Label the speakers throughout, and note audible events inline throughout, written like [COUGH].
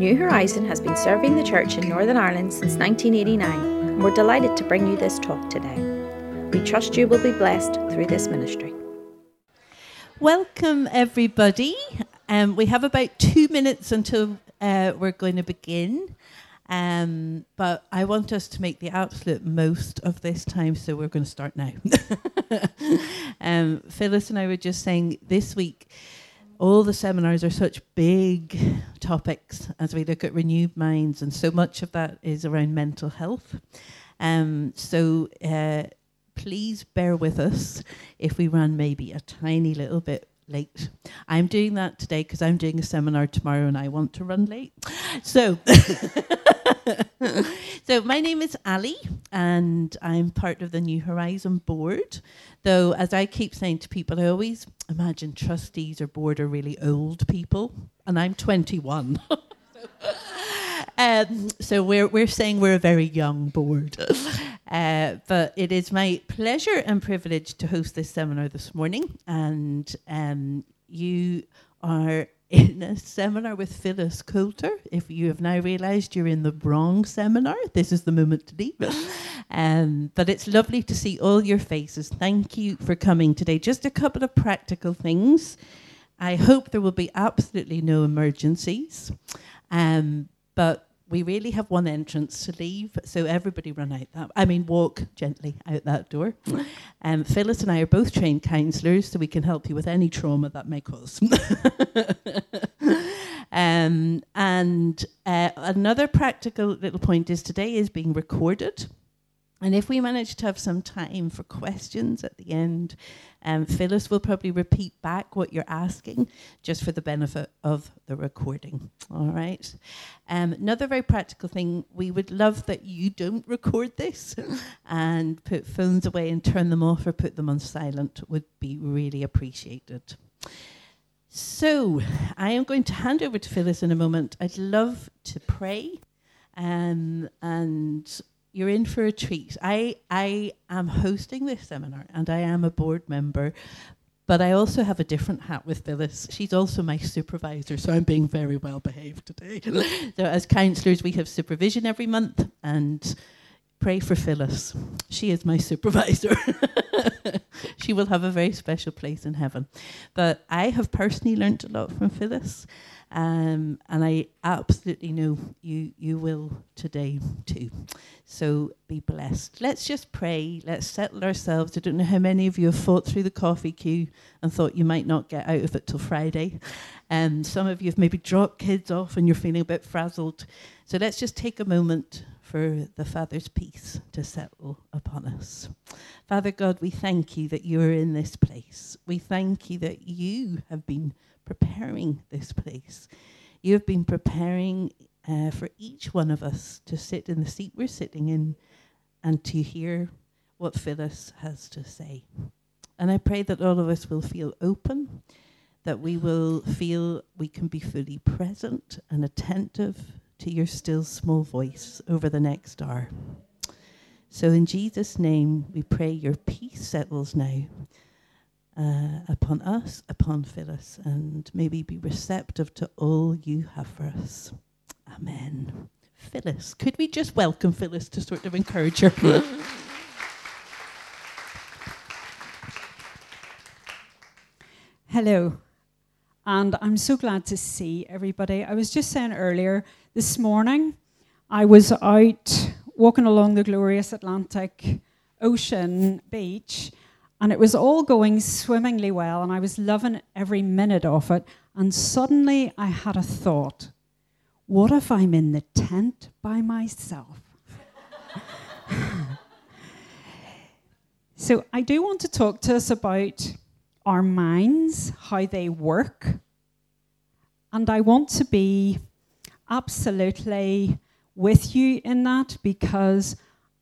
Speaker 1: New Horizon has been serving the church in Northern Ireland since 1989, and we're delighted to bring you this talk today. We trust you will be blessed through this ministry.
Speaker 2: Welcome, everybody. Um, we have about two minutes until uh, we're going to begin. Um, but I want us to make the absolute most of this time, so we're going to start now. [LAUGHS] um, Phyllis and I were just saying this week, all the seminars are such big topics as we look at renewed minds, and so much of that is around mental health. Um, so uh, please bear with us if we run maybe a tiny little bit late. I'm doing that today because I'm doing a seminar tomorrow and I want to run late. So, [LAUGHS] so my name is Ali and I'm part of the New Horizon board. Though, as I keep saying to people, I always imagine trustees or board are really old people, and I'm 21. [LAUGHS] Um, so we're we're saying we're a very young board, uh, but it is my pleasure and privilege to host this seminar this morning, and um, you are [LAUGHS] in a seminar with Phyllis Coulter. If you have now realised you're in the wrong seminar, this is the moment to leave. [LAUGHS] Um, but it's lovely to see all your faces. Thank you for coming today. Just a couple of practical things. I hope there will be absolutely no emergencies. Um, but we really have one entrance to leave, so everybody run out that. I mean, walk gently out that door. [LAUGHS] Um, Phyllis and I are both trained counsellors, so we can help you with any trauma that may cause. [LAUGHS] um, and uh, another practical little point is today is being recorded. And if we manage to have some time for questions at the end, um, Phyllis will probably repeat back what you're asking just for the benefit of the recording. All right. Um, another very practical thing we would love that you don't record this [LAUGHS] and put phones away and turn them off or put them on silent, would be really appreciated. So, I am going to hand over to Phyllis in a moment. I'd love to pray um, and you're in for a treat. I I am hosting this seminar and I am a board member, but I also have a different hat with Phyllis. She's also my supervisor, so I'm being very well behaved today. [LAUGHS] so as counsellors, we have supervision every month and pray for Phyllis. She is my supervisor. [LAUGHS] she will have a very special place in heaven. But I have personally learnt a lot from Phyllis. Um, and I absolutely know you you will today too. So be blessed. Let's just pray. Let's settle ourselves. I don't know how many of you have fought through the coffee queue and thought you might not get out of it till Friday. And um, some of you have maybe dropped kids off and you're feeling a bit frazzled. So let's just take a moment for the Father's peace to settle upon us. Father God, we thank you that you are in this place. We thank you that you have been preparing this place. You have been preparing uh, for each one of us to sit in the seat we're sitting in and to hear what Phyllis has to say. And I pray that all of us will feel open, that we will feel we can be fully present and attentive to your still small voice over the next hour. So, in Jesus' name, we pray your peace settles now uh, upon us, upon Phyllis, and maybe be receptive to all you have for us. Amen. Phyllis, could we just welcome Phyllis to sort of encourage her?
Speaker 3: Hello, and I'm so glad to see everybody. I was just saying earlier this morning, I was out walking along the glorious Atlantic Ocean beach and it was all going swimmingly well, and I was loving every minute of it. And suddenly I had a thought what if I'm in the tent by myself? [LAUGHS] so I do want to talk to us about our minds, how they work. And I want to be absolutely with you in that because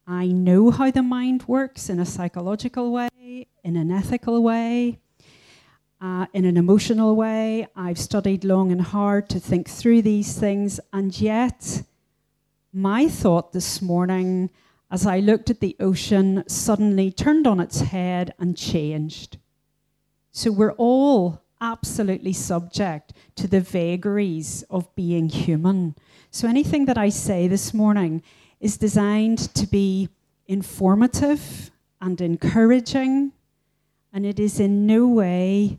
Speaker 3: I know how the mind works in a psychological way in an ethical way, uh, in an emotional way. I've studied long and hard to think through these things, and yet, my thought this morning as I looked at the ocean suddenly turned on its head and changed. So we're all absolutely subject to the vagaries of being human. So anything that I say this morning is designed to be informative and encouraging, and it is in no way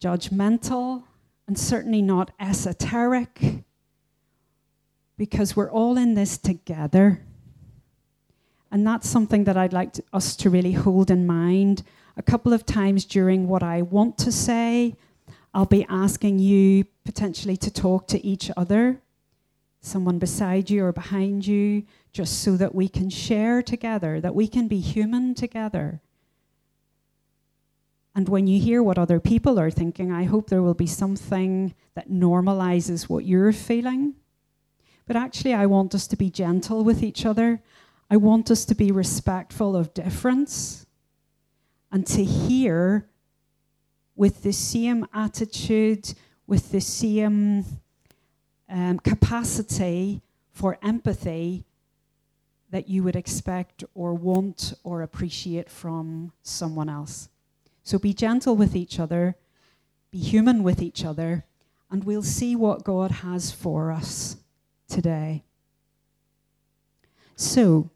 Speaker 3: judgmental and certainly not esoteric because we're all in this together. And that's something that I'd like to, us to really hold in mind. A couple of times during what I want to say, I'll be asking you potentially to talk to each other, someone beside you or behind you, just so that we can share together, that we can be human together. And when you hear what other people are thinking, I hope there will be something that normalizes what you're feeling. But actually, I want us to be gentle with each other. I want us to be respectful of difference and to hear with the same attitude, with the same um, capacity for empathy that you would expect or want or appreciate from someone else. So be gentle with each other, be human with each other, and we'll see what God has for us today. So,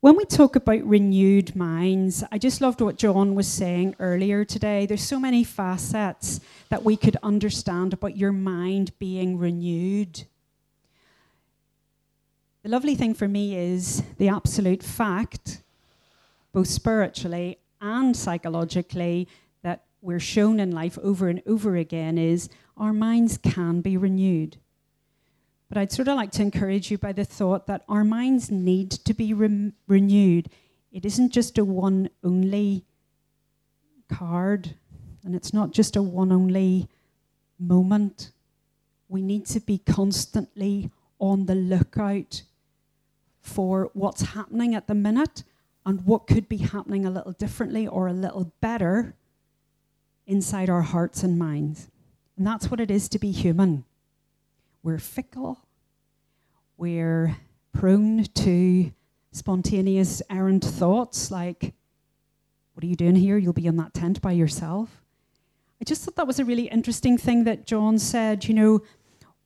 Speaker 3: when we talk about renewed minds, I just loved what John was saying earlier today. There's so many facets that we could understand about your mind being renewed. The lovely thing for me is the absolute fact, both spiritually and psychologically, that we're shown in life over and over again is our minds can be renewed. But I'd sort of like to encourage you by the thought that our minds need to be re- renewed. It isn't just a one only card, and it's not just a one only moment. We need to be constantly on the lookout for what's happening at the minute and what could be happening a little differently or a little better inside our hearts and minds. And that's what it is to be human. We're fickle, we're prone to spontaneous, errant thoughts like, What are you doing here? You'll be in that tent by yourself. I just thought that was a really interesting thing that John said. You know,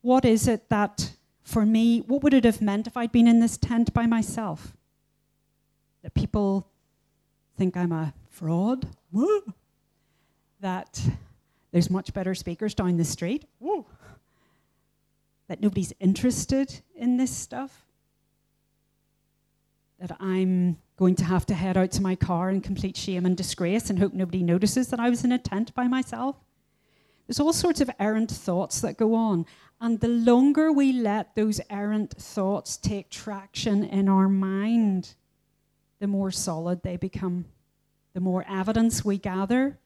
Speaker 3: what is it that for me, what would it have meant if I'd been in this tent by myself? That people think I'm a fraud? Woo. That there's much better speakers down the street? Woo. That nobody's interested in this stuff? That I'm going to have to head out to my car in complete shame and disgrace and hope nobody notices that I was in a tent by myself? There's all sorts of errant thoughts that go on. And the longer we let those errant thoughts take traction in our mind, the more solid they become. The more evidence we gather,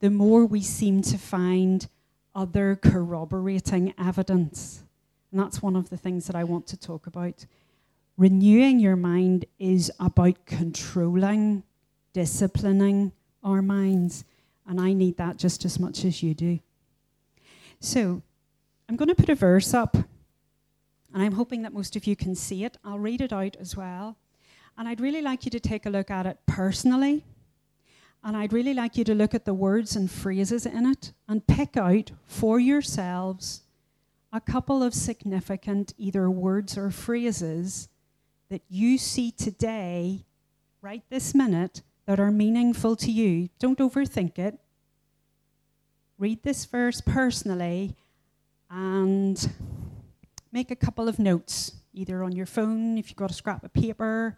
Speaker 3: the more we seem to find other corroborating evidence. And that's one of the things that I want to talk about. Renewing your mind is about controlling, disciplining our minds. And I need that just as much as you do. So, I'm going to put a verse up, and I'm hoping that most of you can see it. I'll read it out as well. And I'd really like you to take a look at it personally. And I'd really like you to look at the words and phrases in it and pick out for yourselves a couple of significant either words or phrases that you see today, right this minute, that are meaningful to you. Don't overthink it. Read this verse personally and make a couple of notes, either on your phone, if you've got a scrap of paper.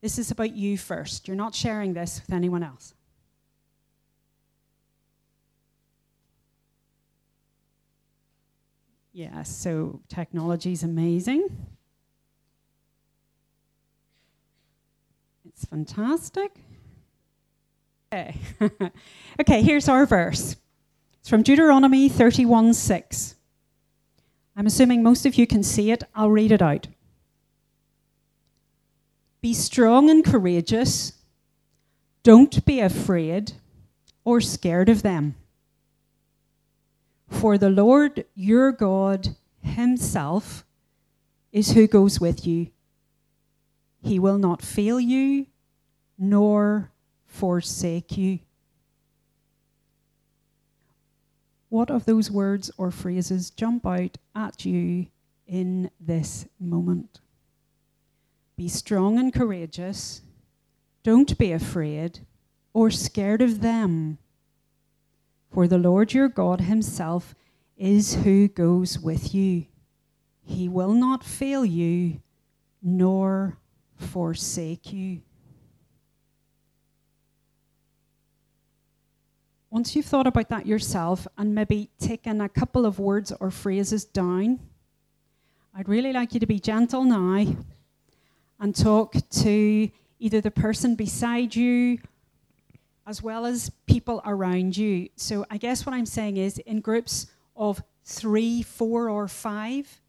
Speaker 3: This is about you first. You're not sharing this with anyone else. Yeah, so technology is amazing. It's fantastic. Okay. Eh. [LAUGHS] okay, here's our verse. It's from Deuteronomy 31 6. I'm assuming most of you can see it. I'll read it out. Be strong and courageous. Don't be afraid or scared of them. For the Lord your God Himself is who goes with you. He will not fail you nor forsake you. What of those words or phrases jump out at you in this moment? Be strong and courageous. Don't be afraid or scared of them. For the Lord your God Himself is who goes with you. He will not fail you nor forsake you. Once you've thought about that yourself and maybe taken a couple of words or phrases down, I'd really like you to be gentle now and talk to either the person beside you as well as people around you. So I guess what I'm saying is in groups of three, four, or five,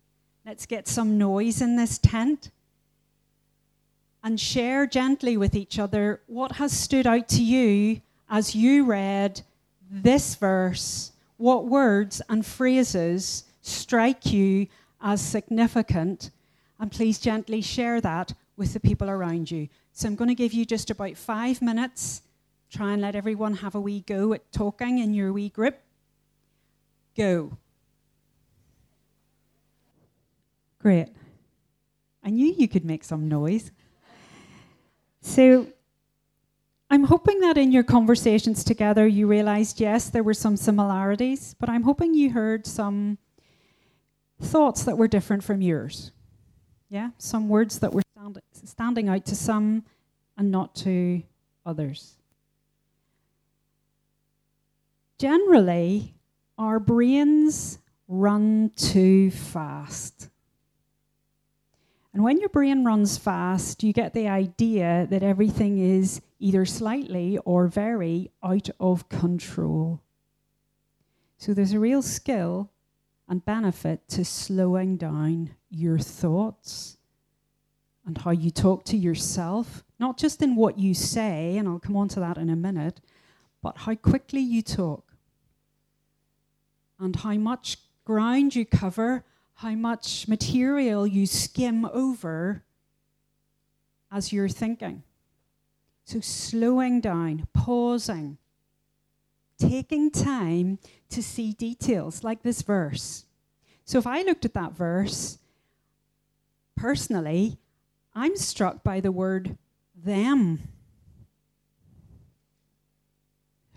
Speaker 3: let's get some noise in this tent and share gently with each other what has stood out to you as you read this verse, what words and phrases strike you as significant, and please gently share that with the people around you. So I'm going to give you just about five minutes. Try and let everyone have a wee go at talking in your wee group. Go. Great. I knew you could make some noise. So I'm hoping that in your conversations together you realized, yes, there were some similarities, but I'm hoping you heard some thoughts that were different from yours. Yeah, some words that were stand- standing out to some and not to others. Generally, our brains run too fast. And when your brain runs fast, you get the idea that everything is either slightly or very out of control. So there's a real skill and benefit to slowing down your thoughts and how you talk to yourself, not just in what you say, and I'll come on to that in a minute, but how quickly you talk and how much ground you cover how much material you skim over as you're thinking. So, slowing down, pausing, taking time to see details like this verse. So, if I looked at that verse, personally, I'm struck by the word them.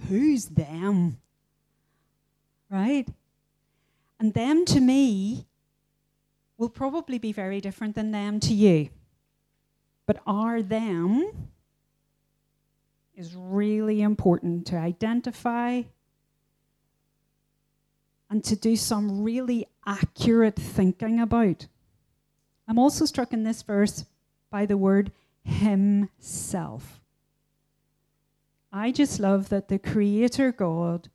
Speaker 3: Who's them? Right? And them to me will probably be very different than them to you. But are them is really important to identify and to do some really accurate thinking about. I'm also struck in this verse by the word himself. I just love that the Creator God,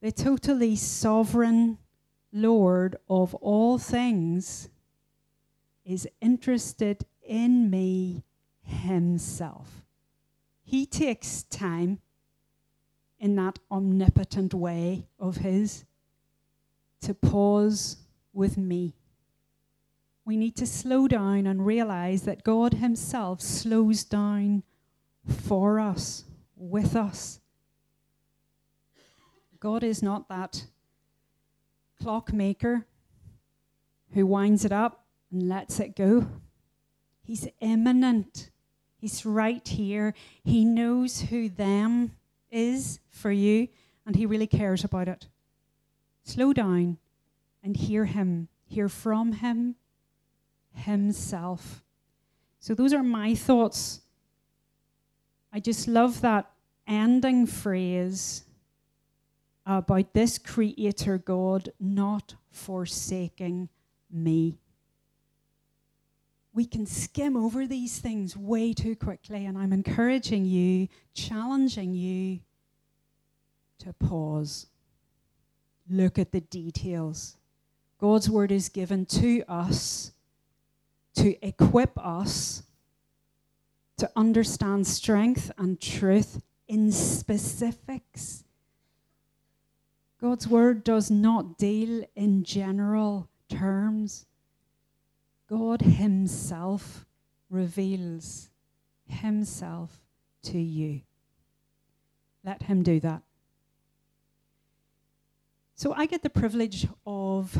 Speaker 3: the totally sovereign Lord of all things, is interested in me himself. He takes time in that omnipotent way of his to pause with me. We need to slow down and realize that God Himself slows down for us, with us. God is not that clockmaker who winds it up and lets it go. He's immanent. He's right here. He knows who them is for you, and he really cares about it. Slow down and hear him, hear from him himself. So, those are my thoughts. I just love that ending phrase about this Creator God not forsaking me. We can skim over these things way too quickly, and I'm encouraging you, challenging you to pause. Look at the details. God's word is given to us to equip us to understand strength and truth in specifics God's word does not deal in general terms. God Himself reveals Himself to you. Let Him do that. So I get the privilege of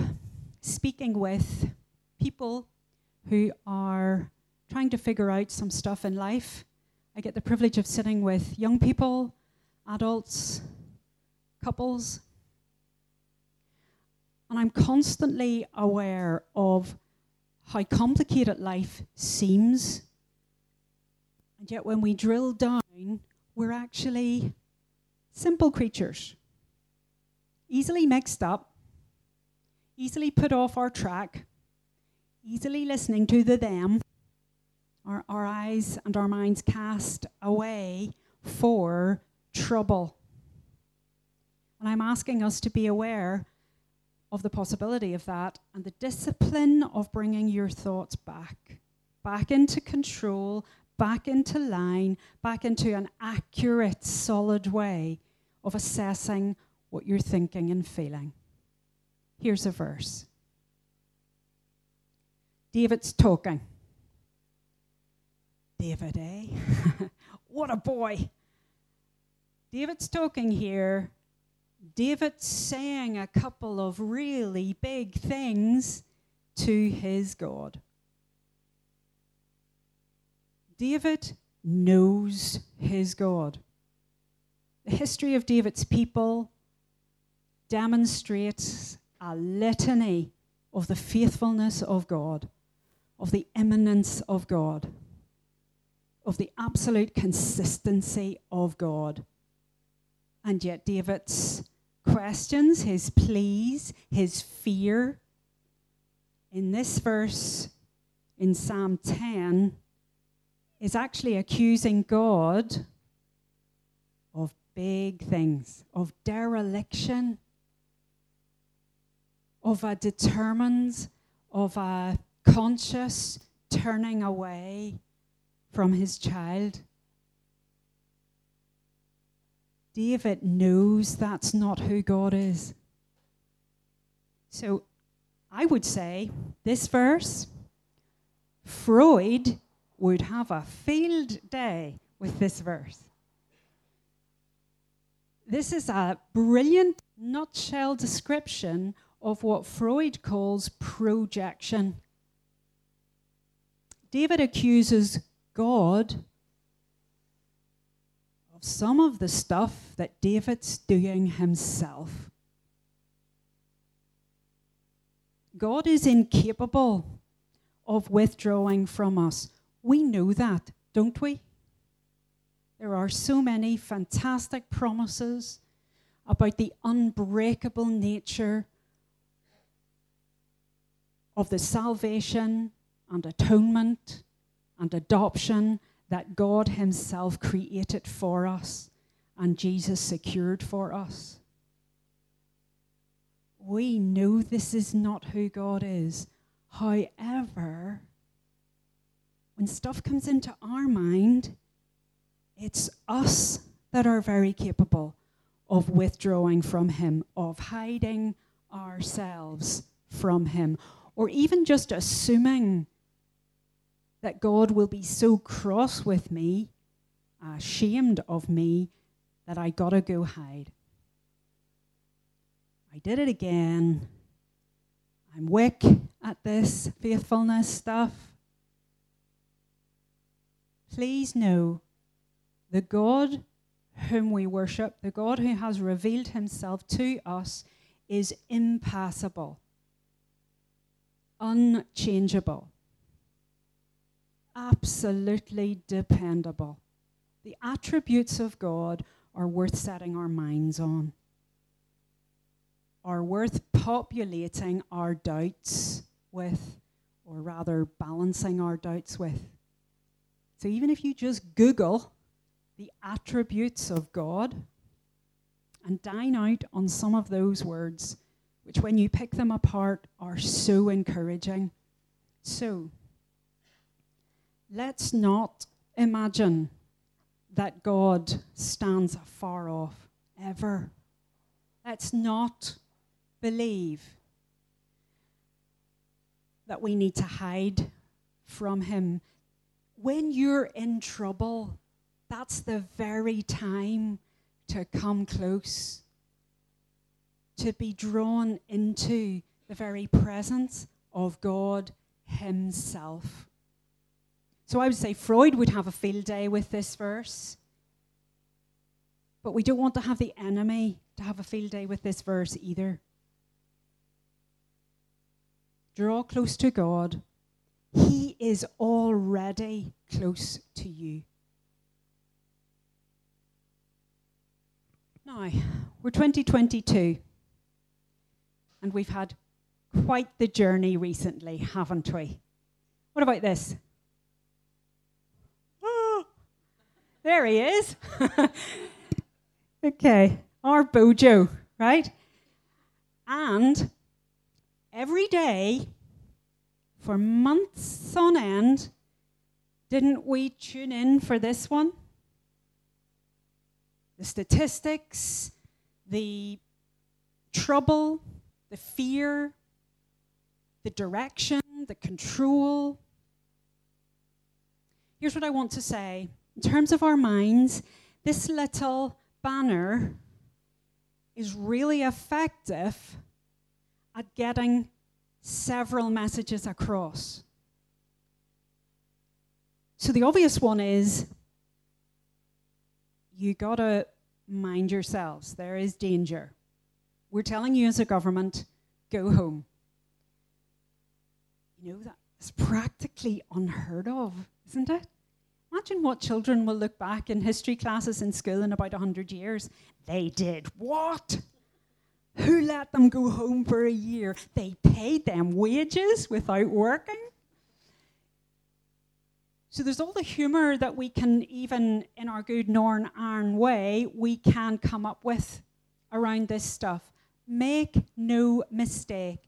Speaker 3: speaking with people who are trying to figure out some stuff in life. I get the privilege of sitting with young people, adults, couples. And I'm constantly aware of how complicated life seems. And yet, when we drill down, we're actually simple creatures, easily mixed up, easily put off our track, easily listening to the them, our, our eyes and our minds cast away for trouble. And I'm asking us to be aware of the possibility of that and the discipline of bringing your thoughts back, back into control, back into line, back into an accurate, solid way of assessing what you're thinking and feeling. Here's a verse David's talking. David, eh? [LAUGHS] what a boy. David's talking here. David's saying a couple of really big things to his God. David knows his God. The history of David's people demonstrates a litany of the faithfulness of God, of the immanence of God, of the absolute consistency of God. And yet, David's questions, his pleas, his fear, in this verse in Psalm 10, is actually accusing God of big things, of dereliction, of a determined, of a conscious turning away from his child. David knows that's not who God is. So I would say this verse, Freud would have a field day with this verse. This is a brilliant nutshell description of what Freud calls projection. David accuses God some of the stuff that David's doing himself. God is incapable of withdrawing from us. We know that, don't we? There are so many fantastic promises about the unbreakable nature of the salvation and atonement and adoption that God Himself created for us and Jesus secured for us. We know this is not who God is. However, when stuff comes into our mind, it's us that are very capable of withdrawing from Him, of hiding ourselves from Him, or even just assuming that God will be so cross with me, uh, ashamed of me, that I gotta go hide. I did it again. I'm weak at this faithfulness stuff. Please know the God whom we worship, the God who has revealed himself to us, is impassible, unchangeable, absolutely dependable. The attributes of God are worth setting our minds on, are worth populating our doubts with, or rather balancing our doubts with. So even if you just Google the attributes of God and dine out on some of those words, which when you pick them apart are so encouraging. So, let's not imagine that God stands far off ever. Let's not believe that we need to hide from Him. When you're in trouble, that's the very time to come close. to be drawn into the very presence of God Himself. So I would say Freud would have a field day with this verse. But we don't want to have the enemy to have a field day with this verse either. Draw close to God. He is already close to you. Now, we're 2022, and we've had quite the journey recently, haven't we? What about this? Oh, there he is. [LAUGHS] okay, our Bojo, right? And every day for months on end, didn't we tune in for this one? The statistics, the trouble, the fear, the direction, the control. Here's what I want to say. In terms of our minds, this little banner is really effective at getting several messages across. So the obvious one is you got to mind yourselves. There is danger. We're telling you as a government, go home. You know, that's practically unheard of, isn't it? Imagine what children will look back in history classes in school in about 100 years. They did what? Who let them go home for a year? They paid them wages without working. So there's all the humour that we can, even in our good Northern Iron way, we can come up with around this stuff. Make no mistake,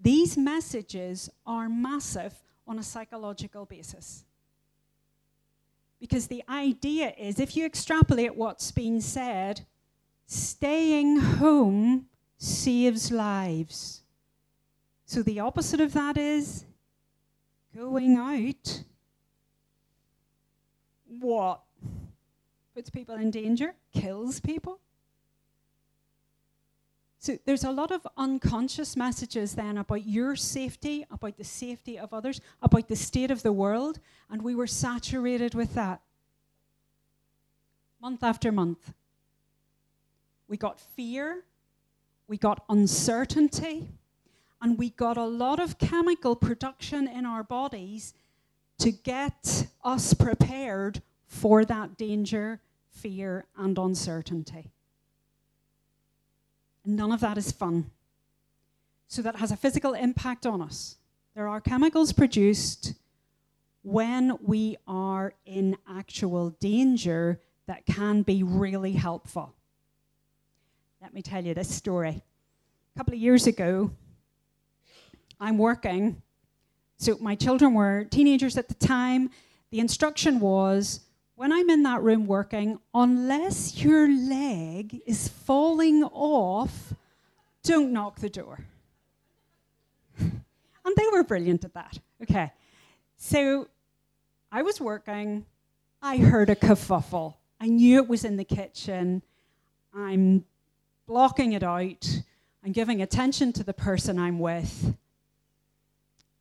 Speaker 3: these messages are massive on a psychological basis. Because the idea is if you extrapolate what's been said, staying home saves lives. So the opposite of that is going out what? Puts people in danger, kills people. So there's a lot of unconscious messages then about your safety, about the safety of others, about the state of the world, and we were saturated with that. Month after month. We got fear, we got uncertainty, and we got a lot of chemical production in our bodies to get us prepared for that danger, fear, and uncertainty. None of that is fun. So that has a physical impact on us. There are chemicals produced when we are in actual danger that can be really helpful. Let me tell you this story. A couple of years ago, I'm working. So my children were teenagers at the time. The instruction was when I'm in that room working, unless your leg is falling off, don't knock the door. [LAUGHS] and they were brilliant at that. Okay. So I was working, I heard a kerfuffle. I knew it was in the kitchen. I'm blocking it out. I'm giving attention to the person I'm with.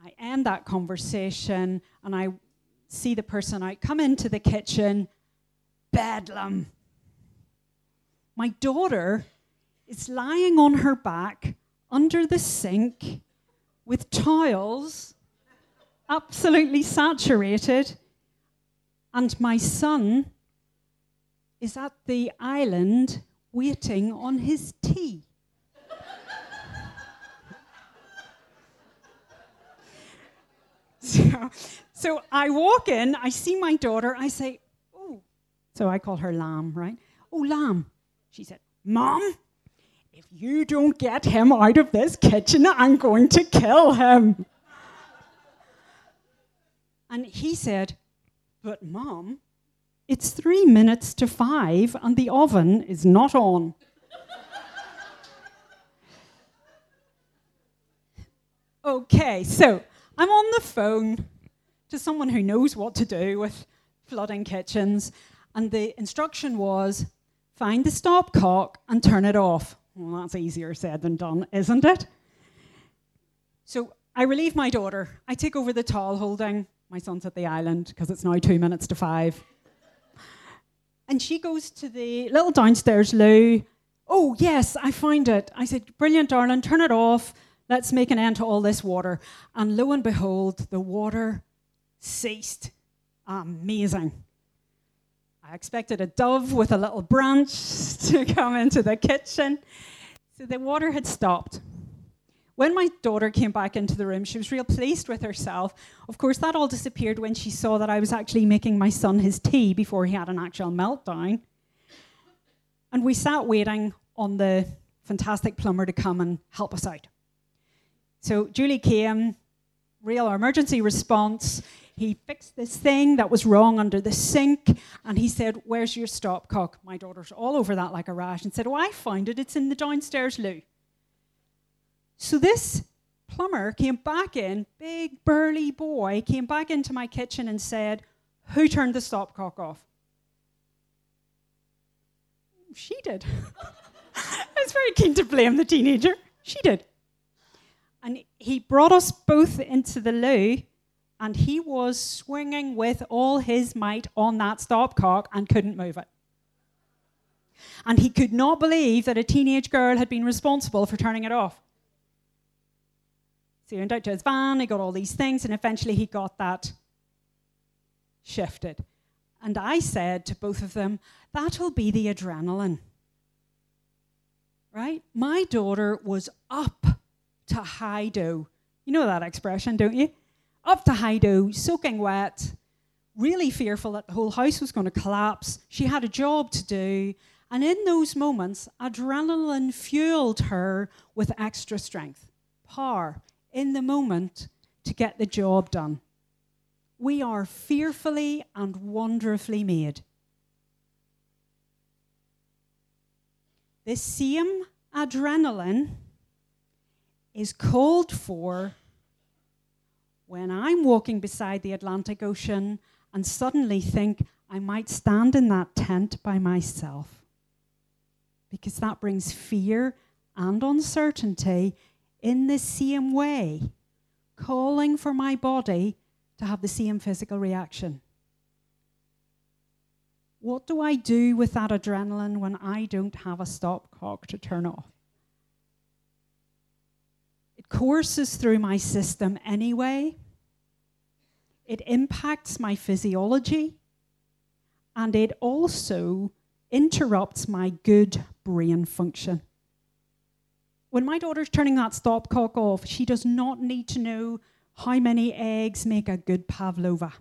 Speaker 3: I end that conversation and I see the person out, come into the kitchen, bedlam. My daughter is lying on her back under the sink with towels, absolutely saturated, and my son is at the island waiting on his tea. [LAUGHS] so, so I walk in, I see my daughter, I say, Oh, so I call her Lamb, right? Oh, Lamb. She said, Mom, if you don't get him out of this kitchen, I'm going to kill him. And he said, But, Mom, it's three minutes to five and the oven is not on. [LAUGHS] okay, so I'm on the phone to someone who knows what to do with flooding kitchens. And the instruction was find the stopcock and turn it off. Well, that's easier said than done, isn't it? So I relieve my daughter. I take over the towel holding. My son's at the island because it's now two minutes to five. And she goes to the little downstairs loo. Oh, yes, I find it. I said, Brilliant, darling, turn it off. Let's make an end to all this water. And lo and behold, the water ceased. Amazing. I expected a dove with a little branch [LAUGHS] to come into the kitchen. So the water had stopped. When my daughter came back into the room, she was real pleased with herself. Of course, that all disappeared when she saw that I was actually making my son his tea before he had an actual meltdown. And we sat waiting on the fantastic plumber to come and help us out. So Julie came, real emergency response. He fixed this thing that was wrong under the sink, and he said, Where's your stopcock? My daughter's all over that like a rash, and said, Oh, I found it. It's in the downstairs loo. So this plumber came back in, big burly boy, came back into my kitchen and said, Who turned the stopcock off? She did. [LAUGHS] I was very keen to blame the teenager. She did. And he brought us both into the loo, and he was swinging with all his might on that stopcock and couldn't move it. And he could not believe that a teenage girl had been responsible for turning it off. So he went out to his van, he got all these things, and eventually he got that shifted. And I said to both of them, that'll be the adrenaline. Right? My daughter was up to high dough. You know that expression, don't you? Up to high dough, soaking wet, really fearful that the whole house was going to collapse. She had a job to do. And in those moments, adrenaline fueled her with extra strength, power, in the moment to get the job done. We are fearfully and wonderfully made. This same adrenaline is called for when I'm walking beside the Atlantic Ocean and suddenly think I might stand in that tent by myself. Because that brings fear and uncertainty in the same way, calling for my body to have the same physical reaction. What do I do with that adrenaline when I don't have a stopcock to turn off? It courses through my system anyway. It impacts my physiology. And it also interrupts my good brain function. When my daughter's turning that stopcock off, she does not need to know how many eggs make a good pavlova.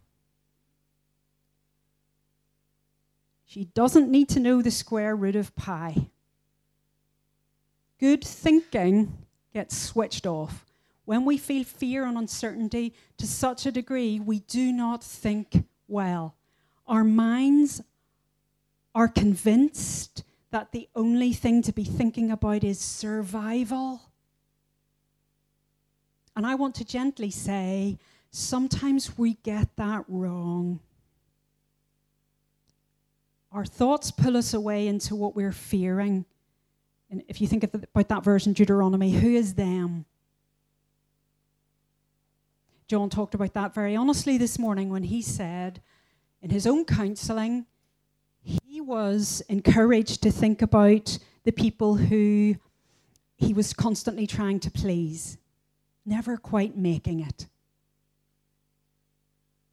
Speaker 3: She doesn't need to know the square root of pi. Good thinking gets switched off. When we feel fear and uncertainty to such a degree, we do not think well. Our minds are convinced that the only thing to be thinking about is survival. And I want to gently say, sometimes we get that wrong. Our thoughts pull us away into what we're fearing. And if you think about that verse in Deuteronomy, who is them? John talked about that very honestly this morning when he said, in his own counseling, he was encouraged to think about the people who he was constantly trying to please, never quite making it.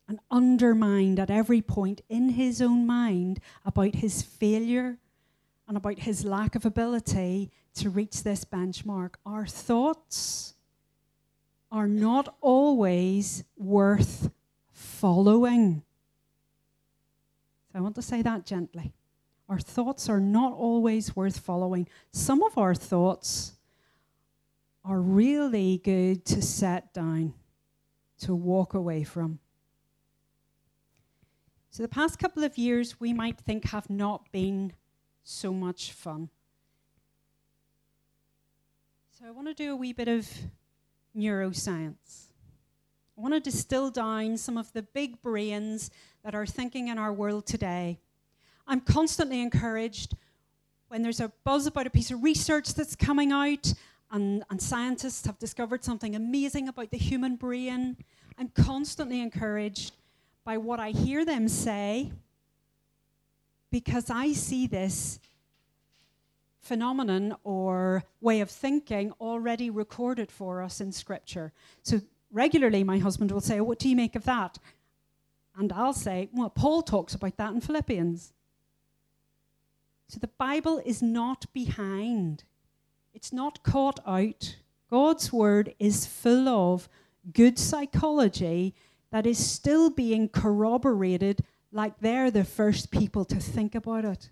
Speaker 3: And undermined at every point in his own mind about his failure and about his lack of ability to reach this benchmark. Our thoughts are not always worth following. So I want to say that gently. Our thoughts are not always worth following. Some of our thoughts are really good to set down, to walk away from. So, the past couple of years we might think have not been so much fun. So, I want to do a wee bit of neuroscience. I want to distill down some of the big brains that are thinking in our world today. I'm constantly encouraged when there's a buzz about a piece of research that's coming out and, and scientists have discovered something amazing about the human brain, I'm constantly encouraged by what I hear them say because I see this phenomenon or way of thinking already recorded for us in Scripture. So regularly, my husband will say, What do you make of that? And I'll say, Well, Paul talks about that in Philippians. So the Bible is not behind, it's not caught out. God's word is full of good psychology that is still being corroborated like they're the first people to think about it.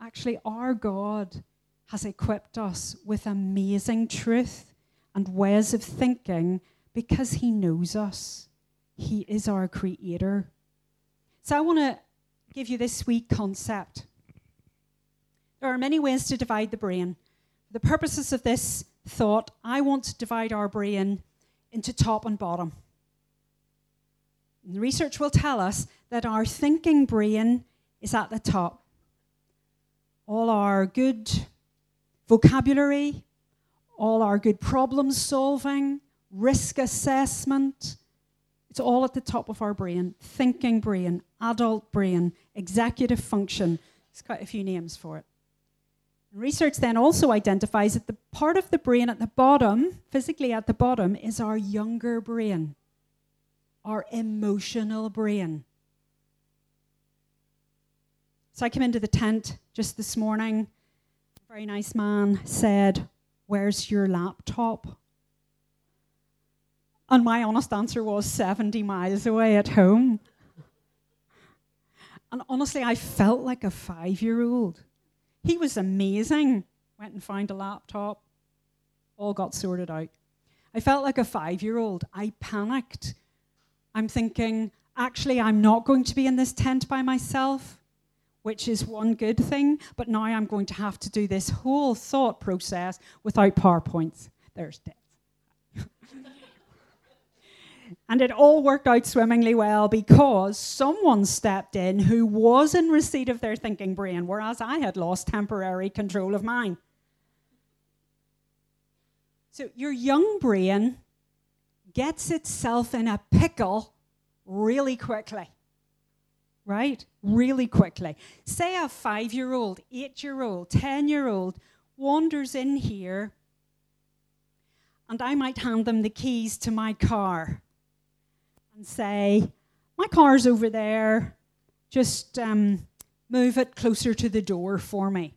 Speaker 3: Actually, our God has equipped us with amazing truth and ways of thinking because He knows us. He is our Creator. So, I want to give you this sweet concept. There are many ways to divide the brain. For the purposes of this thought, I want to divide our brain into top and bottom. And the research will tell us that our thinking brain is at the top. All our good vocabulary, all our good problem solving, risk assessment, it's all at the top of our brain. Thinking brain, adult brain, executive function. There's quite a few names for it. Research then also identifies that the part of the brain at the bottom, physically at the bottom, is our younger brain, our emotional brain. So I came into the tent just this morning. A very nice man said, Where's your laptop? And my honest answer was 70 miles away at home. And honestly, I felt like a five year old. He was amazing. Went and found a laptop, all got sorted out. I felt like a five year old. I panicked. I'm thinking, actually, I'm not going to be in this tent by myself, which is one good thing, but now I'm going to have to do this whole thought process without PowerPoints. There's death. [LAUGHS] And it all worked out swimmingly well because someone stepped in who was in receipt of their thinking brain, whereas I had lost temporary control of mine. So your young brain gets itself in a pickle really quickly. Right? Really quickly. Say a five year old, eight year old, 10 year old wanders in here, and I might hand them the keys to my car and say, My car's over there, just um, move it closer to the door for me.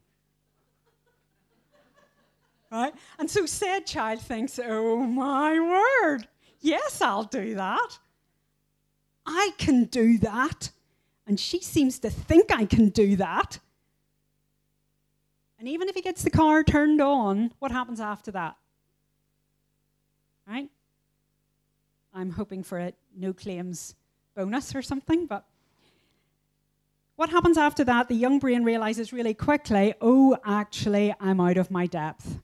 Speaker 3: Right? And so said child thinks, Oh my word, yes, I'll do that. I can do that. And she seems to think I can do that. And even if he gets the car turned on, what happens after that? Right? I'm hoping for a no claims bonus or something, but what happens after that? The young brain realizes really quickly oh, actually, I'm out of my depth.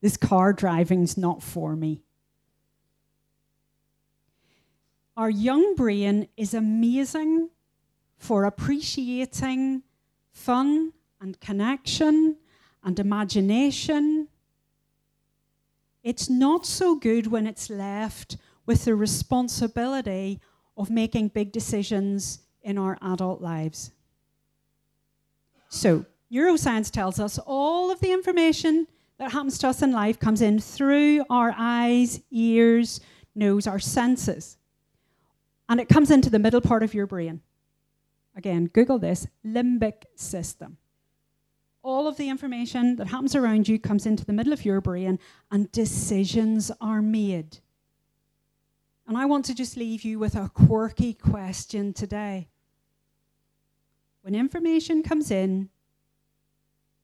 Speaker 3: This car driving's not for me. Our young brain is amazing for appreciating fun and connection and imagination. It's not so good when it's left with the responsibility of making big decisions in our adult lives. So, neuroscience tells us all of the information that happens to us in life comes in through our eyes, ears, nose, our senses. And it comes into the middle part of your brain. Again, Google this limbic system. All of the information that happens around you comes into the middle of your brain, and decisions are made. And I want to just leave you with a quirky question today. When information comes in,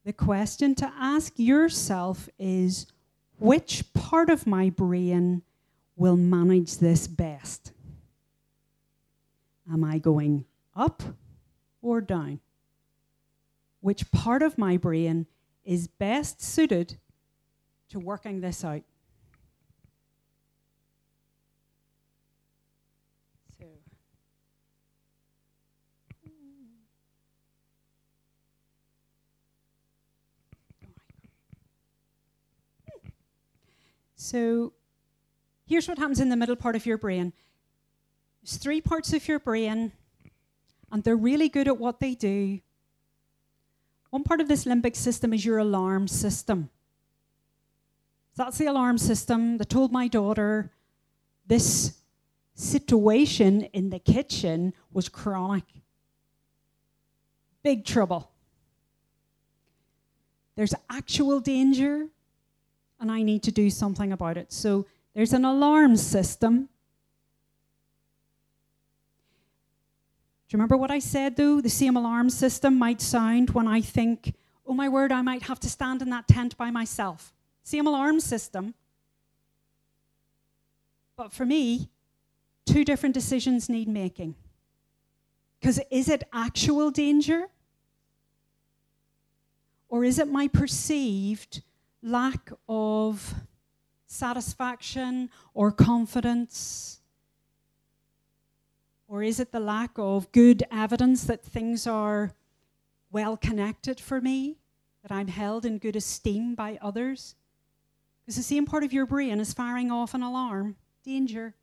Speaker 3: the question to ask yourself is which part of my brain will manage this best? Am I going up or down? Which part of my brain is best suited to working this out? So. here's what happens in the middle part of your brain. There's three parts of your brain and they're really good at what they do. One part of this limbic system is your alarm system. That's the alarm system that told my daughter this situation in the kitchen was chronic. Big trouble. There's actual danger, and I need to do something about it. So there's an alarm system. You remember what I said though? The same alarm system might sound when I think, oh my word, I might have to stand in that tent by myself. Same alarm system. But for me, two different decisions need making. Because is it actual danger? Or is it my perceived lack of satisfaction or confidence? Or is it the lack of good evidence that things are well connected for me, that I'm held in good esteem by others? Because the same part of your brain is firing off an alarm danger.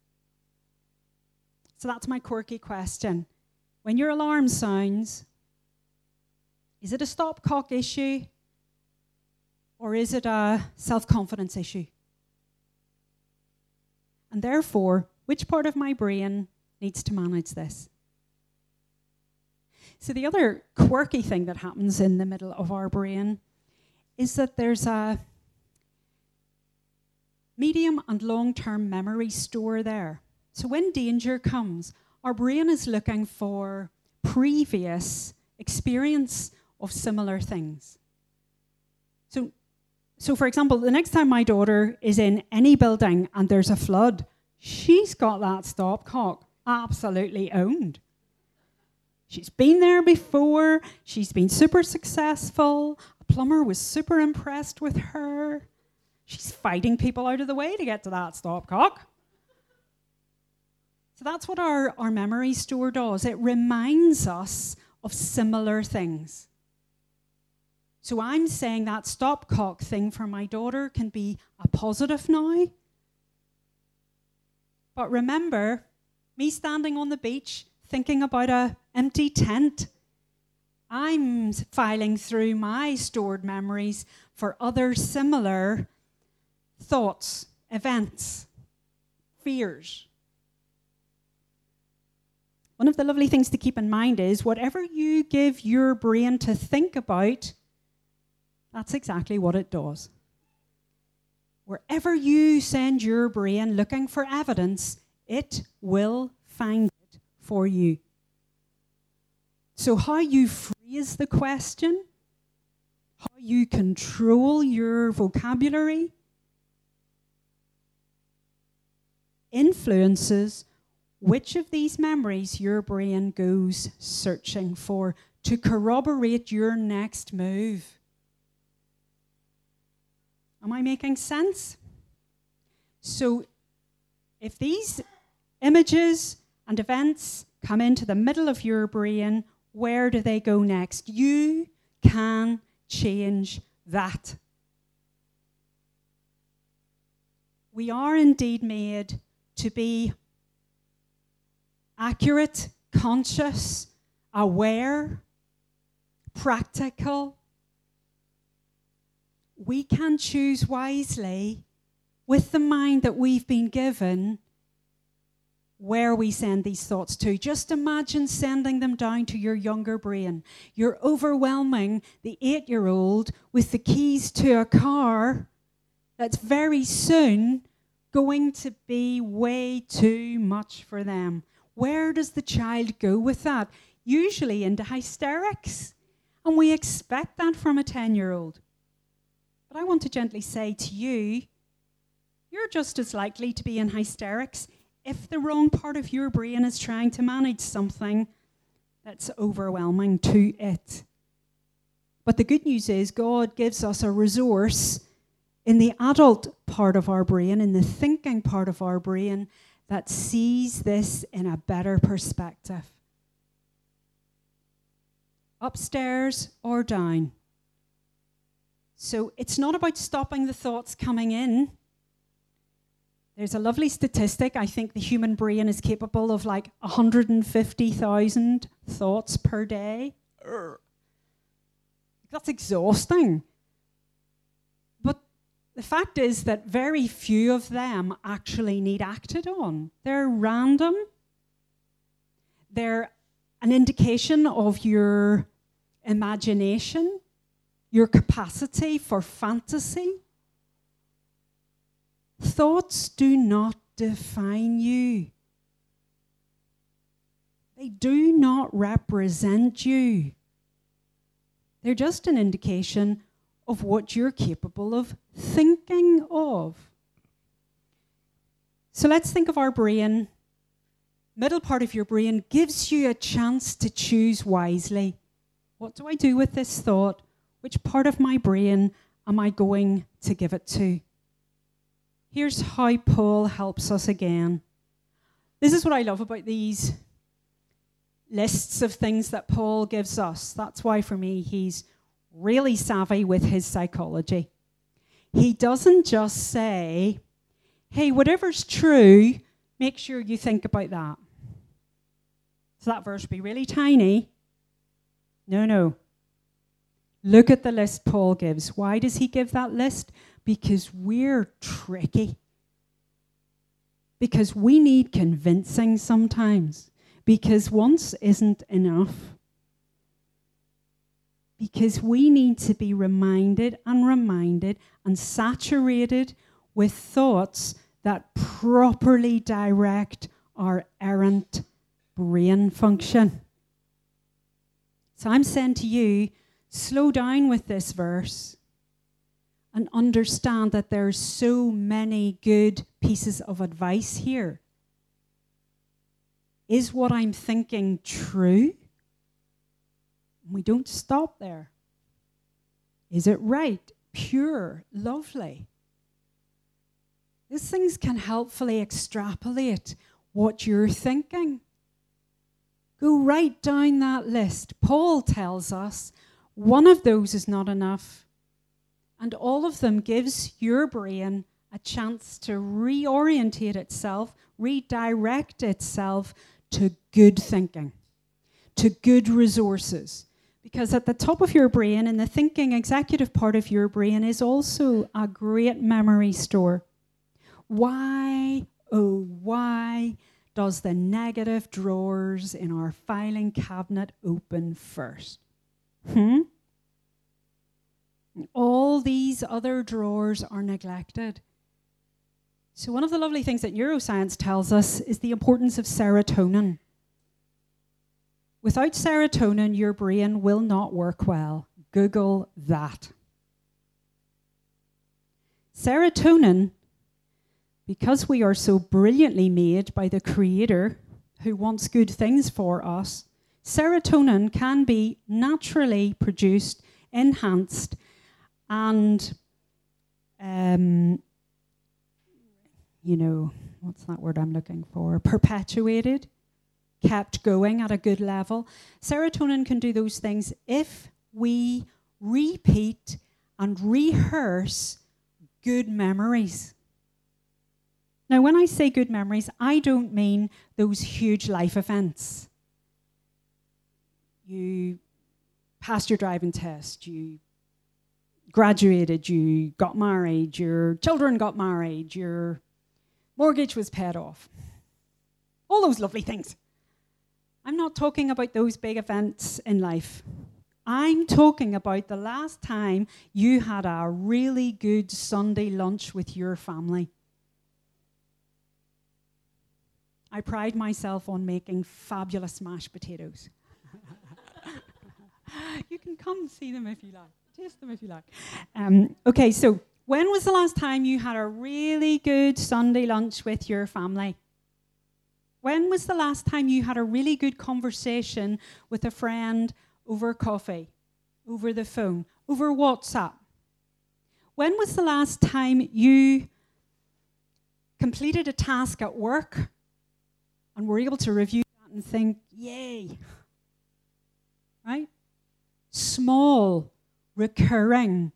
Speaker 3: So that's my quirky question. When your alarm sounds, is it a stopcock issue or is it a self confidence issue? And therefore, which part of my brain needs to manage this? So, the other quirky thing that happens in the middle of our brain is that there's a medium and long term memory store there. So when danger comes, our brain is looking for previous experience of similar things. So, so, for example, the next time my daughter is in any building and there's a flood, she's got that stopcock absolutely owned. She's been there before, she's been super successful, a plumber was super impressed with her. She's fighting people out of the way to get to that stopcock. So that's what our, our memory store does. It reminds us of similar things. So I'm saying that stopcock thing for my daughter can be a positive now. But remember, me standing on the beach thinking about a empty tent. I'm filing through my stored memories for other similar thoughts, events, fears. One of the lovely things to keep in mind is whatever you give your brain to think about, that's exactly what it does. Wherever you send your brain looking for evidence, it will find it for you. So, how you phrase the question, how you control your vocabulary, influences which of these memories your brain goes searching for to corroborate your next move. Am I making sense? So, if these images and events come into the middle of your brain, where do they go next? You can change that. We are indeed made to be accurate, conscious, aware, practical. We can choose wisely with the mind that we've been given where we send these thoughts to. Just imagine sending them down to your younger brain. You're overwhelming the eight year old with the keys to a car that's very soon going to be way too much for them. Where does the child go with that? Usually into hysterics. And we expect that from a 10 year old. But I want to gently say to you, you're just as likely to be in hysterics if the wrong part of your brain is trying to manage something that's overwhelming to it. But the good news is, God gives us a resource in the adult part of our brain, in the thinking part of our brain, that sees this in a better perspective. Upstairs or down. So it's not about stopping the thoughts coming in, There's a lovely statistic. I think the human brain is capable of like 150,000 thoughts per day. Urgh. That's exhausting. But the fact is that very few of them actually need acted on. They're random, they're an indication of your imagination, your capacity for fantasy. Thoughts do not define you. They do not represent you. They're just an indication of what you're capable of thinking of. So let's think of our brain. Middle part of your brain gives you a chance to choose wisely. What do I do with this thought? Which part of my brain am I going to give it to? Here's how Paul helps us again. This is what I love about these lists of things that Paul gives us. That's why, for me, he's really savvy with his psychology. He doesn't just say, hey, whatever's true, make sure you think about that. So that verse be really tiny. No, no. Look at the list Paul gives. Why does he give that list? Because we're tricky. Because we need convincing sometimes because once isn't enough. Because we need to be reminded and reminded and saturated with thoughts that properly direct our errant brain function. So I'm saying to you, slow down with this verse and understand that there are so many good pieces of advice here is what I'm thinking true? We don't stop there. Is it right, pure, lovely? These things can helpfully extrapolate what you're thinking. Go right down that list. Paul tells us one of those is not enough. And all of them gives your brain a chance to reorientate itself, redirect itself to good thinking, to good resources. Because at the top of your brain, in the thinking executive part of your brain, is also a great memory store. Why, oh, why does the negative drawers in our filing cabinet open first? Hmm? All these other drawers are neglected. So, one of the lovely things that neuroscience tells us is the importance of serotonin. Without serotonin, your brain will not work well. Google that. Serotonin, because we are so brilliantly made by the Creator who wants good things for us, serotonin can be naturally produced, enhanced, and um, you know, what's that word I'm looking for? Perpetuated, kept going at a good level. Serotonin can do those things if we repeat and rehearse good memories. Now, when I say good memories, I don't mean those huge life events. You passed your driving test, you graduated, you got married, your children got married, your Mortgage was paid off. All those lovely things. I'm not talking about those big events in life. I'm talking about the last time you had a really good Sunday lunch with your family. I pride myself on making fabulous mashed potatoes. [LAUGHS] you can come see them if you like, taste them if you like. Um, okay, so when was the last time you had a really good Sunday lunch with your family? When was the last time you had a really good conversation with a friend over coffee, over the phone, over WhatsApp? When was the last time you completed a task at work and were able to review that and think, yay? Right? Small, recurring,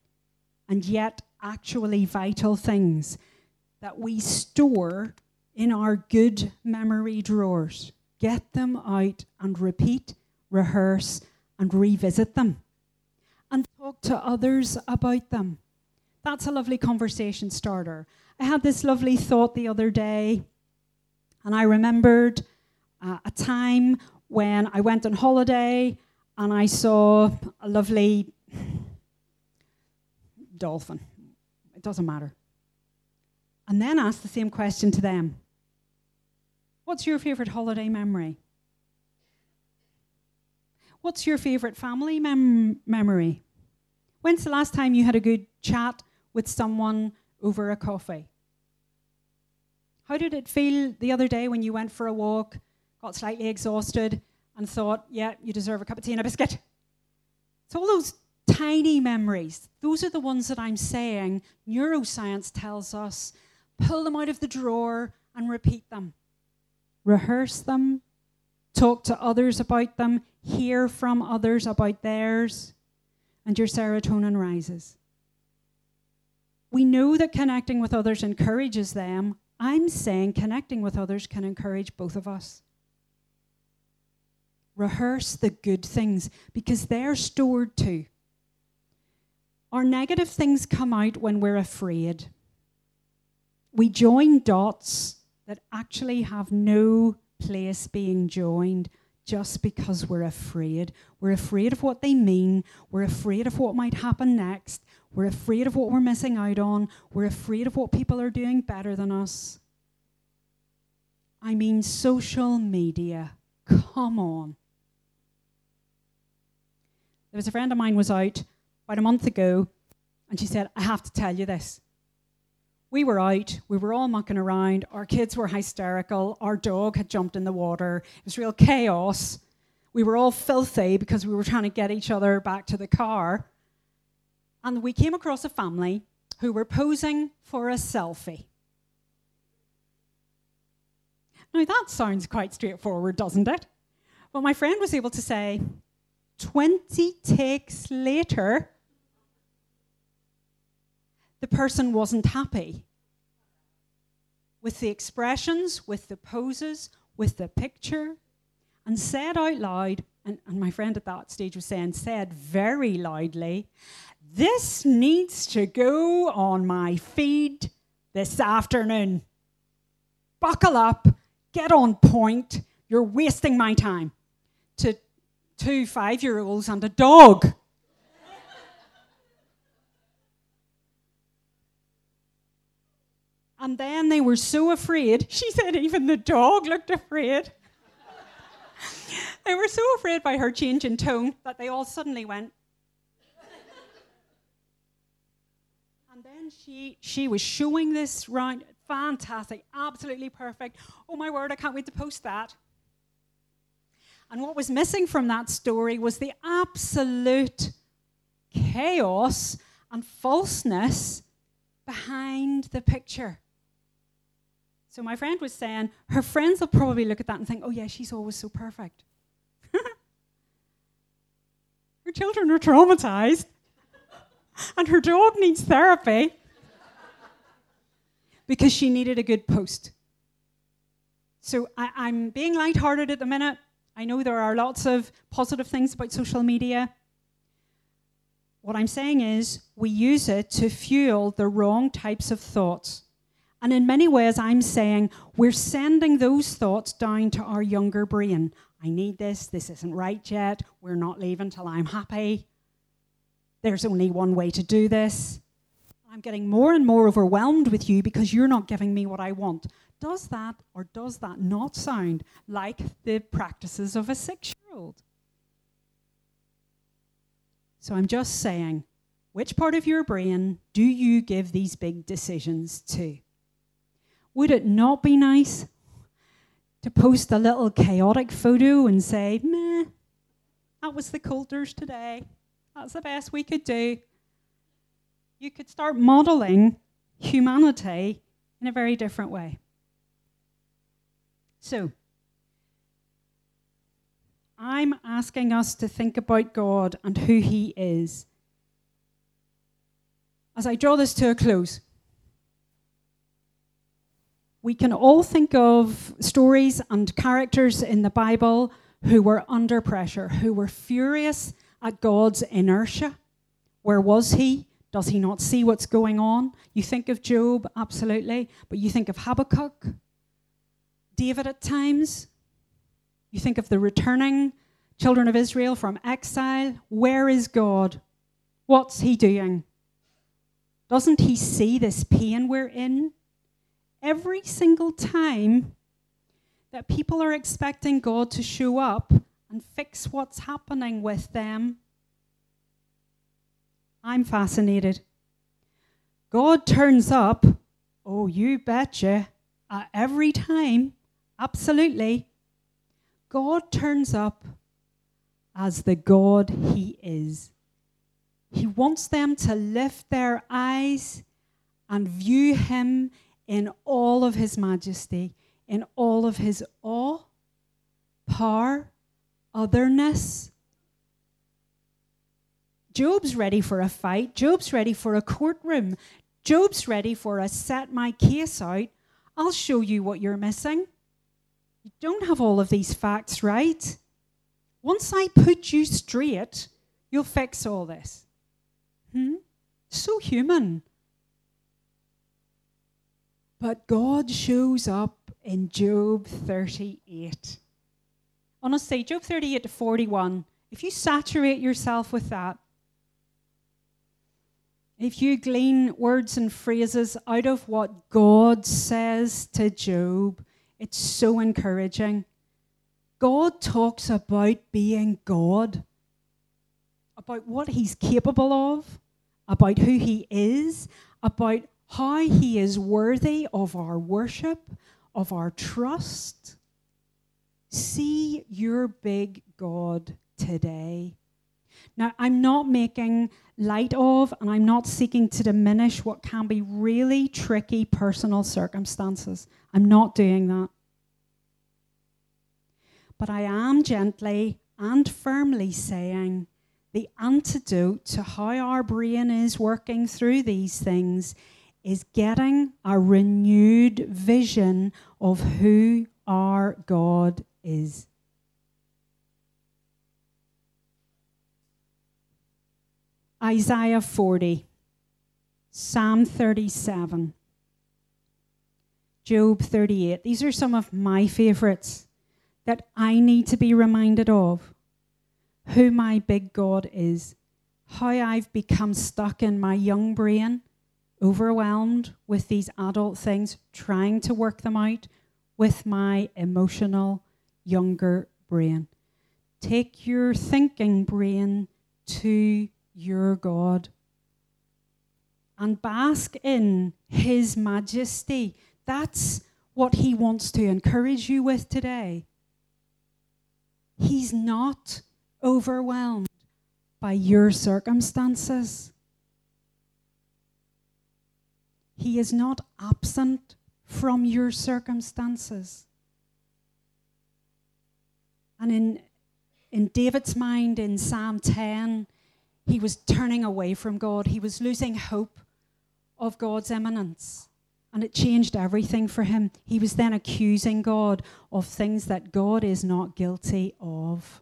Speaker 3: and yet actually vital things that we store in our good memory drawers. Get them out and repeat, rehearse, and revisit them. And talk to others about them. That's a lovely conversation starter. I had this lovely thought the other day, and I remembered uh, a time when I went on holiday and I saw a lovely dolphin. It doesn't matter. And then ask the same question to them What's your favourite holiday memory? What's your favourite family mem- memory? When's the last time you had a good chat with someone over a coffee? How did it feel the other day when you went for a walk, got slightly exhausted, and thought, yeah, you deserve a cup of tea and a biscuit? It's all those tiny memories. Those are the ones that I'm saying neuroscience tells us pull them out of the drawer and repeat them. Rehearse them, talk to others about them, hear from others about theirs, and your serotonin rises. We know that connecting with others encourages them. I'm saying connecting with others can encourage both of us. Rehearse the good things because they're stored too. Our negative things come out when we're afraid. We join dots that actually have no place being joined just because we're afraid. We're afraid of what they mean. We're afraid of what might happen next. We're afraid of what we're missing out on. We're afraid of what people are doing better than us. I mean, social media. Come on. There was a friend of mine was out about a month ago, and she said, I have to tell you this. We were out, we were all mucking around, our kids were hysterical, our dog had jumped in the water, it was real chaos. We were all filthy because we were trying to get each other back to the car. And we came across a family who were posing for a selfie. Now, that sounds quite straightforward, doesn't it? But my friend was able to say, 20 takes later, the person wasn't happy with the expressions, with the poses, with the picture, and said out loud, and, and my friend at that stage was saying, said very loudly, This needs to go on my feed this afternoon. Buckle up, get on point, you're wasting my time. To two five year olds and a dog. and then they were so afraid. She said even the dog looked afraid. they were so afraid by her change in tone that they all suddenly went. and then she she was showing this round fantastic, absolutely perfect. Oh my word, I can't wait to post that. And what was missing from that story was the absolute chaos and falseness behind the picture. So my friend was saying her friends will probably look at that and think, oh, yeah, she's always so perfect. [LAUGHS] her children are traumatized, [LAUGHS] and her dog needs therapy [LAUGHS] because she needed a good post. So I, am being lighthearted at the minute. I know there are lots of positive things about social media. What I'm saying is, we use it to fuel the wrong types of thoughts. And in many ways, I'm saying we're sending those thoughts down to our younger brain. I need this, this isn't right yet, we're not leaving till I'm happy. There's only one way to do this. I'm getting more and more overwhelmed with you because you're not giving me what I want. Does that or does that not sound like the practices of a six year old? So I'm just saying, which part of your brain do you give these big decisions to? Would it not be nice to post a little chaotic photo and say, meh, that was the Coulters today. That's the best we could do. You could start modeling humanity in a very different way. So, I'm asking us to think about God and who He is. As I draw this to a close, we can all think of stories and characters in the Bible who were under pressure, who were furious at God's inertia. Where was he? Does he not see what's going on? You think of Job, absolutely, but you think of Habakkuk, David at times. You think of the returning children of Israel from exile. Where is God? What's he doing? Doesn't he see this pain we're in? Every single time that people are expecting God to show up and fix what's happening with them, I'm fascinated. God turns up, oh, you betcha, every time, absolutely. God turns up as the God He is. He wants them to lift their eyes and view him in all of his majesty, in all of his awe, power, otherness. Job's ready for a fight. Job's ready for a courtroom. Job's ready for a set my case out. I'll show you what you're missing. You don't have all of these facts right. Once I put you straight, you'll fix all this. Hmm? So human. But God shows up in Job 38. Honestly, Job 38 to 41, if you saturate yourself with that, if you glean words and phrases out of what God says to Job, it's so encouraging. God talks about being God, about what he's capable of, about who He is, about how He is worthy of our worship, of our trust. See your big God today. Now, I'm not making light of and I'm not seeking to diminish what can be really tricky personal circumstances. I'm not doing that. But I am gently and firmly saying the antidote to how our brain is working through these things is getting a renewed vision of who our God is. Isaiah 40, Psalm 37, Job 38. These are some of my favorites that I need to be reminded of who my big God is, how I've become stuck in my young brain, overwhelmed with these adult things, trying to work them out with my emotional younger brain. Take your thinking brain to your God and bask in His majesty. That's what He wants to encourage you with today. He's not overwhelmed by your circumstances. He is not absent from your circumstances. And in, in David's mind, in Psalm 10, he was turning away from God. He was losing hope of God's immanence. And it changed everything for him. He was then accusing God of things that God is not guilty of.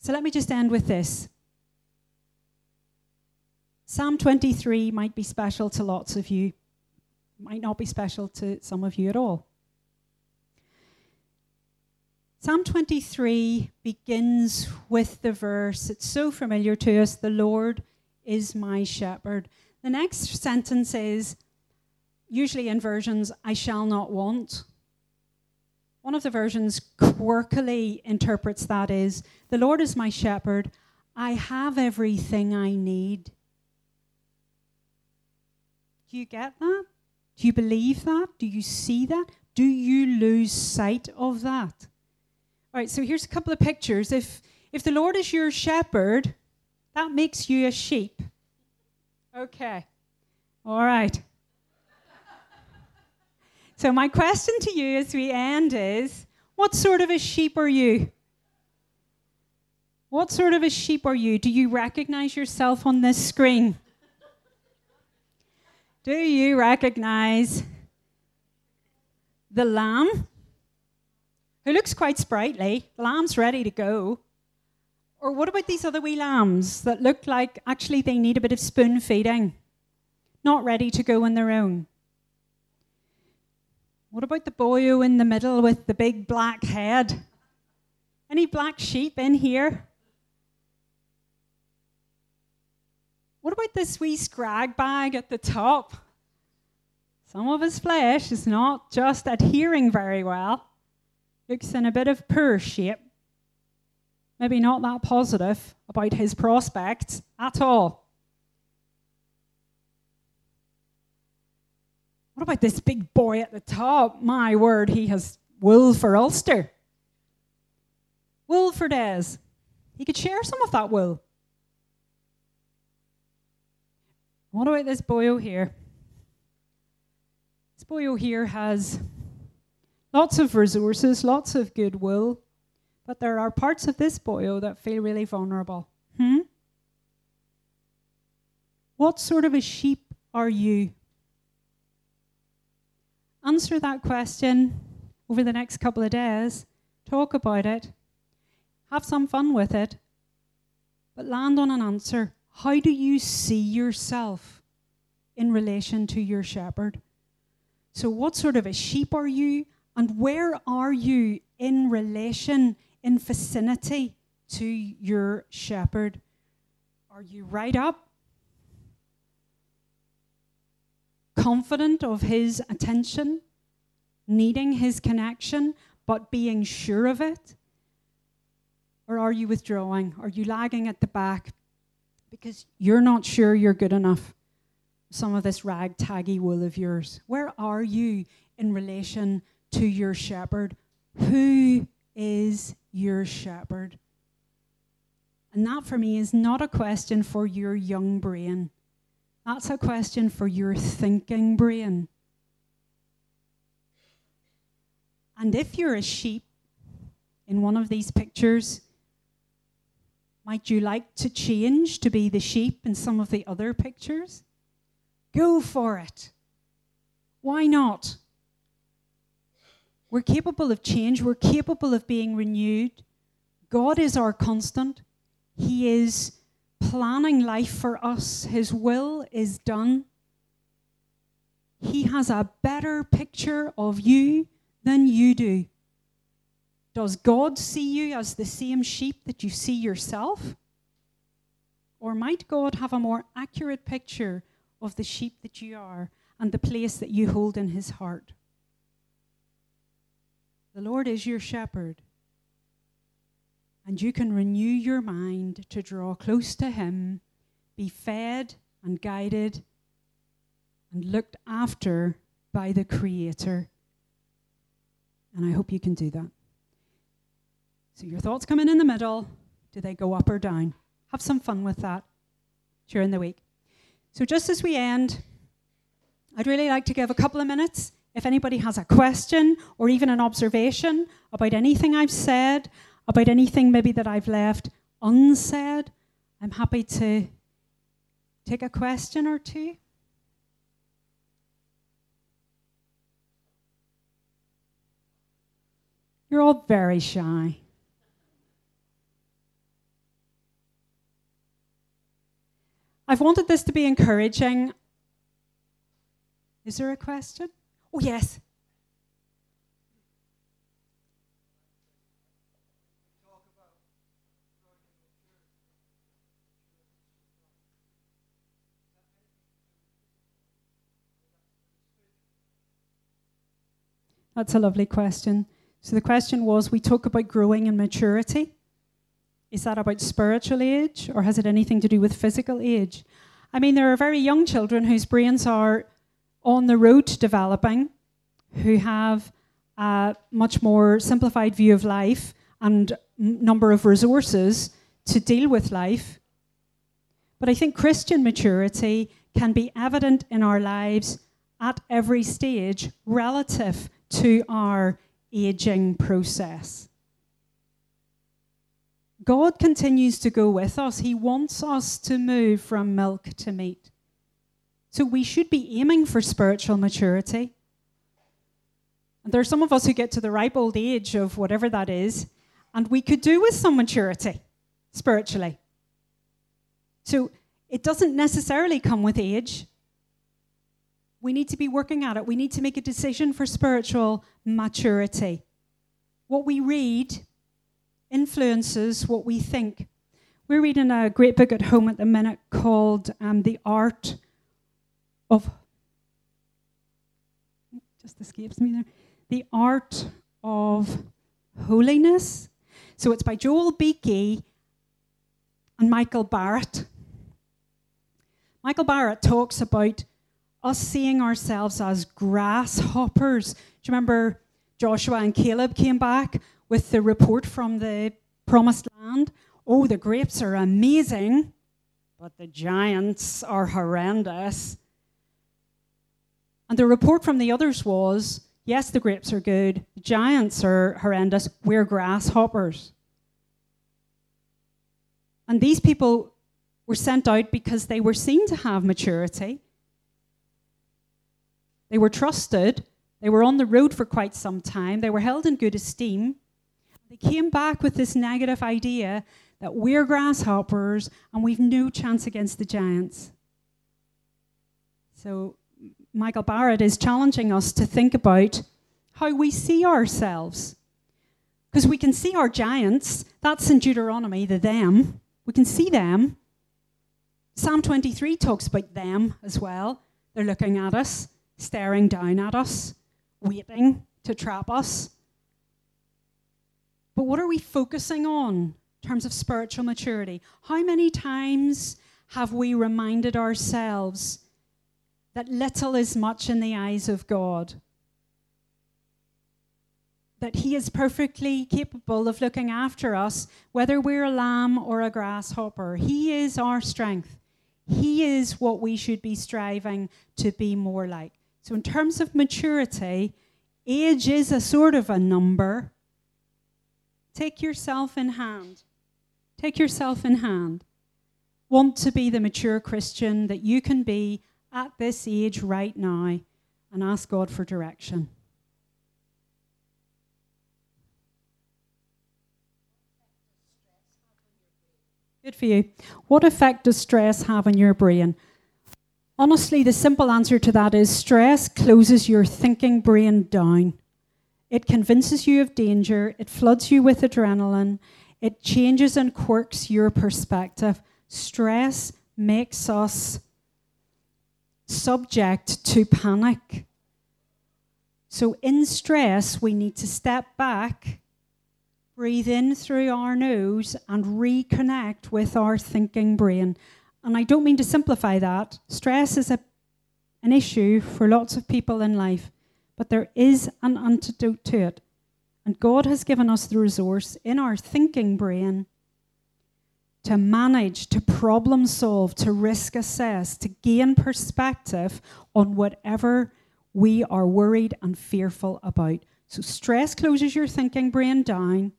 Speaker 3: So let me just end with this. Psalm 23 might be special to lots of you, might not be special to some of you at all. Psalm 23 begins with the verse, it's so familiar to us the Lord is my shepherd. The next sentence is, usually in versions, I shall not want. One of the versions quirkily interprets that is The Lord is my shepherd. I have everything I need. Do you get that? Do you believe that? Do you see that? Do you lose sight of that? All right, so here's a couple of pictures. If, if the Lord is your shepherd, that makes you a sheep. Okay. All right. So, my question to you as we end is what sort of a sheep are you? What sort of a sheep are you? Do you recognize yourself on this screen? Do you recognize the lamb? Who looks quite sprightly. The lamb's ready to go. Or what about these other wee lambs that look like actually they need a bit of spoon feeding, not ready to go on their own? What about the boyo in the middle with the big black head? Any black sheep in here? What about this wee scrag bag at the top? Some of his flesh is not just adhering very well, looks in a bit of poor shape. Maybe not that positive about his prospects at all. What about this big boy at the top? My word, he has wool for Ulster. Wool for days. He could share some of that wool. What about this boyo here? This boyo here has lots of resources, lots of goodwill, but there are parts of this boyo that feel really vulnerable. Hmm? What sort of a sheep are you? Answer that question over the next couple of days. Talk about it. Have some fun with it. But land on an answer. How do you see yourself in relation to your shepherd? So, what sort of a sheep are you? And where are you in relation, in vicinity to your shepherd? Are you right up? Confident of his attention, needing his connection, but being sure of it? Or are you withdrawing? Are you lagging at the back because you're not sure you're good enough. Some of this ragtaggy wool of yours. Where are you in relation to your shepherd? Who is your shepherd? And that for me is not a question for your young brain. That's a question for your thinking brain. And if you're a sheep in one of these pictures, might you like to change to be the sheep in some of the other pictures? Go for it. Why not? We're capable of change, we're capable of being renewed. God is our constant. He is planning life for us, His will is done. He has a better picture of you than you do. Does God see you as the same sheep that you see yourself? Or might God have a more accurate picture of the sheep that you are and the place that you hold in his heart? The Lord is your shepherd, and you can renew your mind to draw close to him, be fed and guided and looked after by the Creator. And I hope you can do that. So your thoughts come in in the middle. Do they go up or down? Have some fun with that during the week. So just as we end, I'd really like to give a couple of minutes. If anybody has a question or even an observation about anything I've said, about anything maybe that I've left unsaid, I'm happy to take a question or two. You're all very shy. I've wanted this to be encouraging. Is there a question? Oh, yes. That's a lovely question. So the question was we talk about growing in maturity. Is that about spiritual age or has it anything to do with physical age? I mean, there are very young children whose brains are on the road to developing, who have a much more simplified view of life and number of resources to deal with life. But I think Christian maturity can be evident in our lives at every stage relative to our aging process. God continues to go with us. He wants us to move from milk to meat. So we should be aiming for spiritual maturity. And there are some of us who get to the ripe old age of whatever that is, and we could do with some maturity spiritually. So it doesn't necessarily come with age. We need to be working at it. We need to make a decision for spiritual maturity. What we read influences what we think. We're reading a great book at home at the minute called um, The Art of. Just escapes me there. The Art of Holiness. So it's by Joel Beeke and Michael Barrett. Michael Barrett talks about us seeing ourselves as grasshoppers. Do you remember Joshua and Caleb came back with the report from the promised land? Oh, the grapes are amazing, but the giants are horrendous. And the report from the others was yes, the grapes are good, giants are horrendous, we're grasshoppers. And these people were sent out because they were seen to have maturity. They were trusted. They were on the road for quite some time. They were held in good esteem. They came back with this negative idea that we're grasshoppers and we've no chance against the giants. So, Michael Barrett is challenging us to think about how we see ourselves. Because we can see our giants, that's in Deuteronomy, the them. We can see them. Psalm 23 talks about them as well. They're looking at us, staring down at us, waiting to trap us. But what are we focusing on in terms of spiritual maturity? How many times have we reminded ourselves that little is much in the eyes of God? that He is perfectly capable of looking after us, whether we're a lamb or a grasshopper. He is our strength. He is what we should be striving to be more like. So, in terms of maturity, age is a sort of a number. Take yourself in hand. Take yourself in hand. Want to be the mature Christian that you can be at this age right now and ask God for direction. Good for you. What effect does stress have on your brain? Honestly, the simple answer to that is stress closes your thinking brain down. It convinces you of danger, it floods you with adrenaline, it changes and quirks your perspective. Stress makes us subject to panic. So, in stress, we need to step back breathe in through our nose and reconnect with our thinking brain. And I don't mean to simplify that. Stress is a, an issue for lots of people in life, but there is an antidote to it. And God has given us the resource in our thinking brain to manage, to problem solve, to risk assess, to gain perspective on whatever we are worried and fearful about. So, stress closes your thinking brain down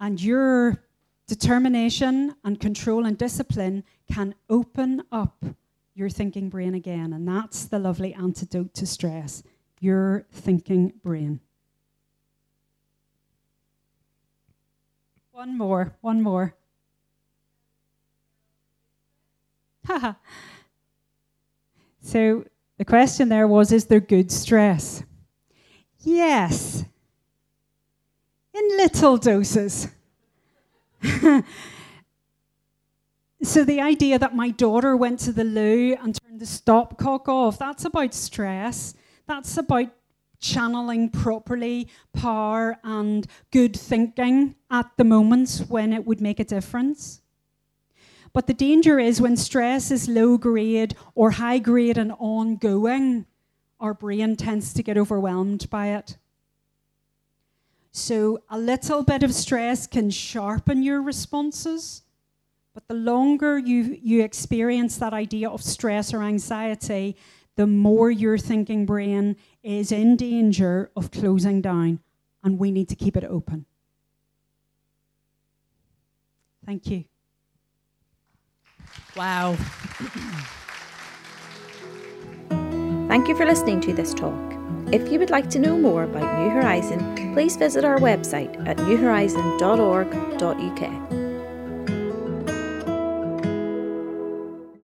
Speaker 3: and your determination and control and discipline can open up your thinking brain again. And that's the lovely antidote to stress your thinking brain. One more, one more. [LAUGHS] so the question there was Is there good stress? Yes, in little doses. [LAUGHS] so the idea that my daughter went to the loo and turned the stopcock off, that's about stress. That's about channeling properly power and good thinking at the moments when it would make a difference. But the danger is when stress is low grade or high grade and ongoing, our brain tends to get overwhelmed by it. So, a little bit of stress can sharpen your responses, but the longer you, you experience that idea of stress or anxiety, the more your thinking brain is in danger of closing down, and we need to keep it open. Thank you.
Speaker 2: Wow.
Speaker 1: Thank you for listening to this talk. If you would like to know more about New Horizon, please visit our website at newhorizon.org.uk.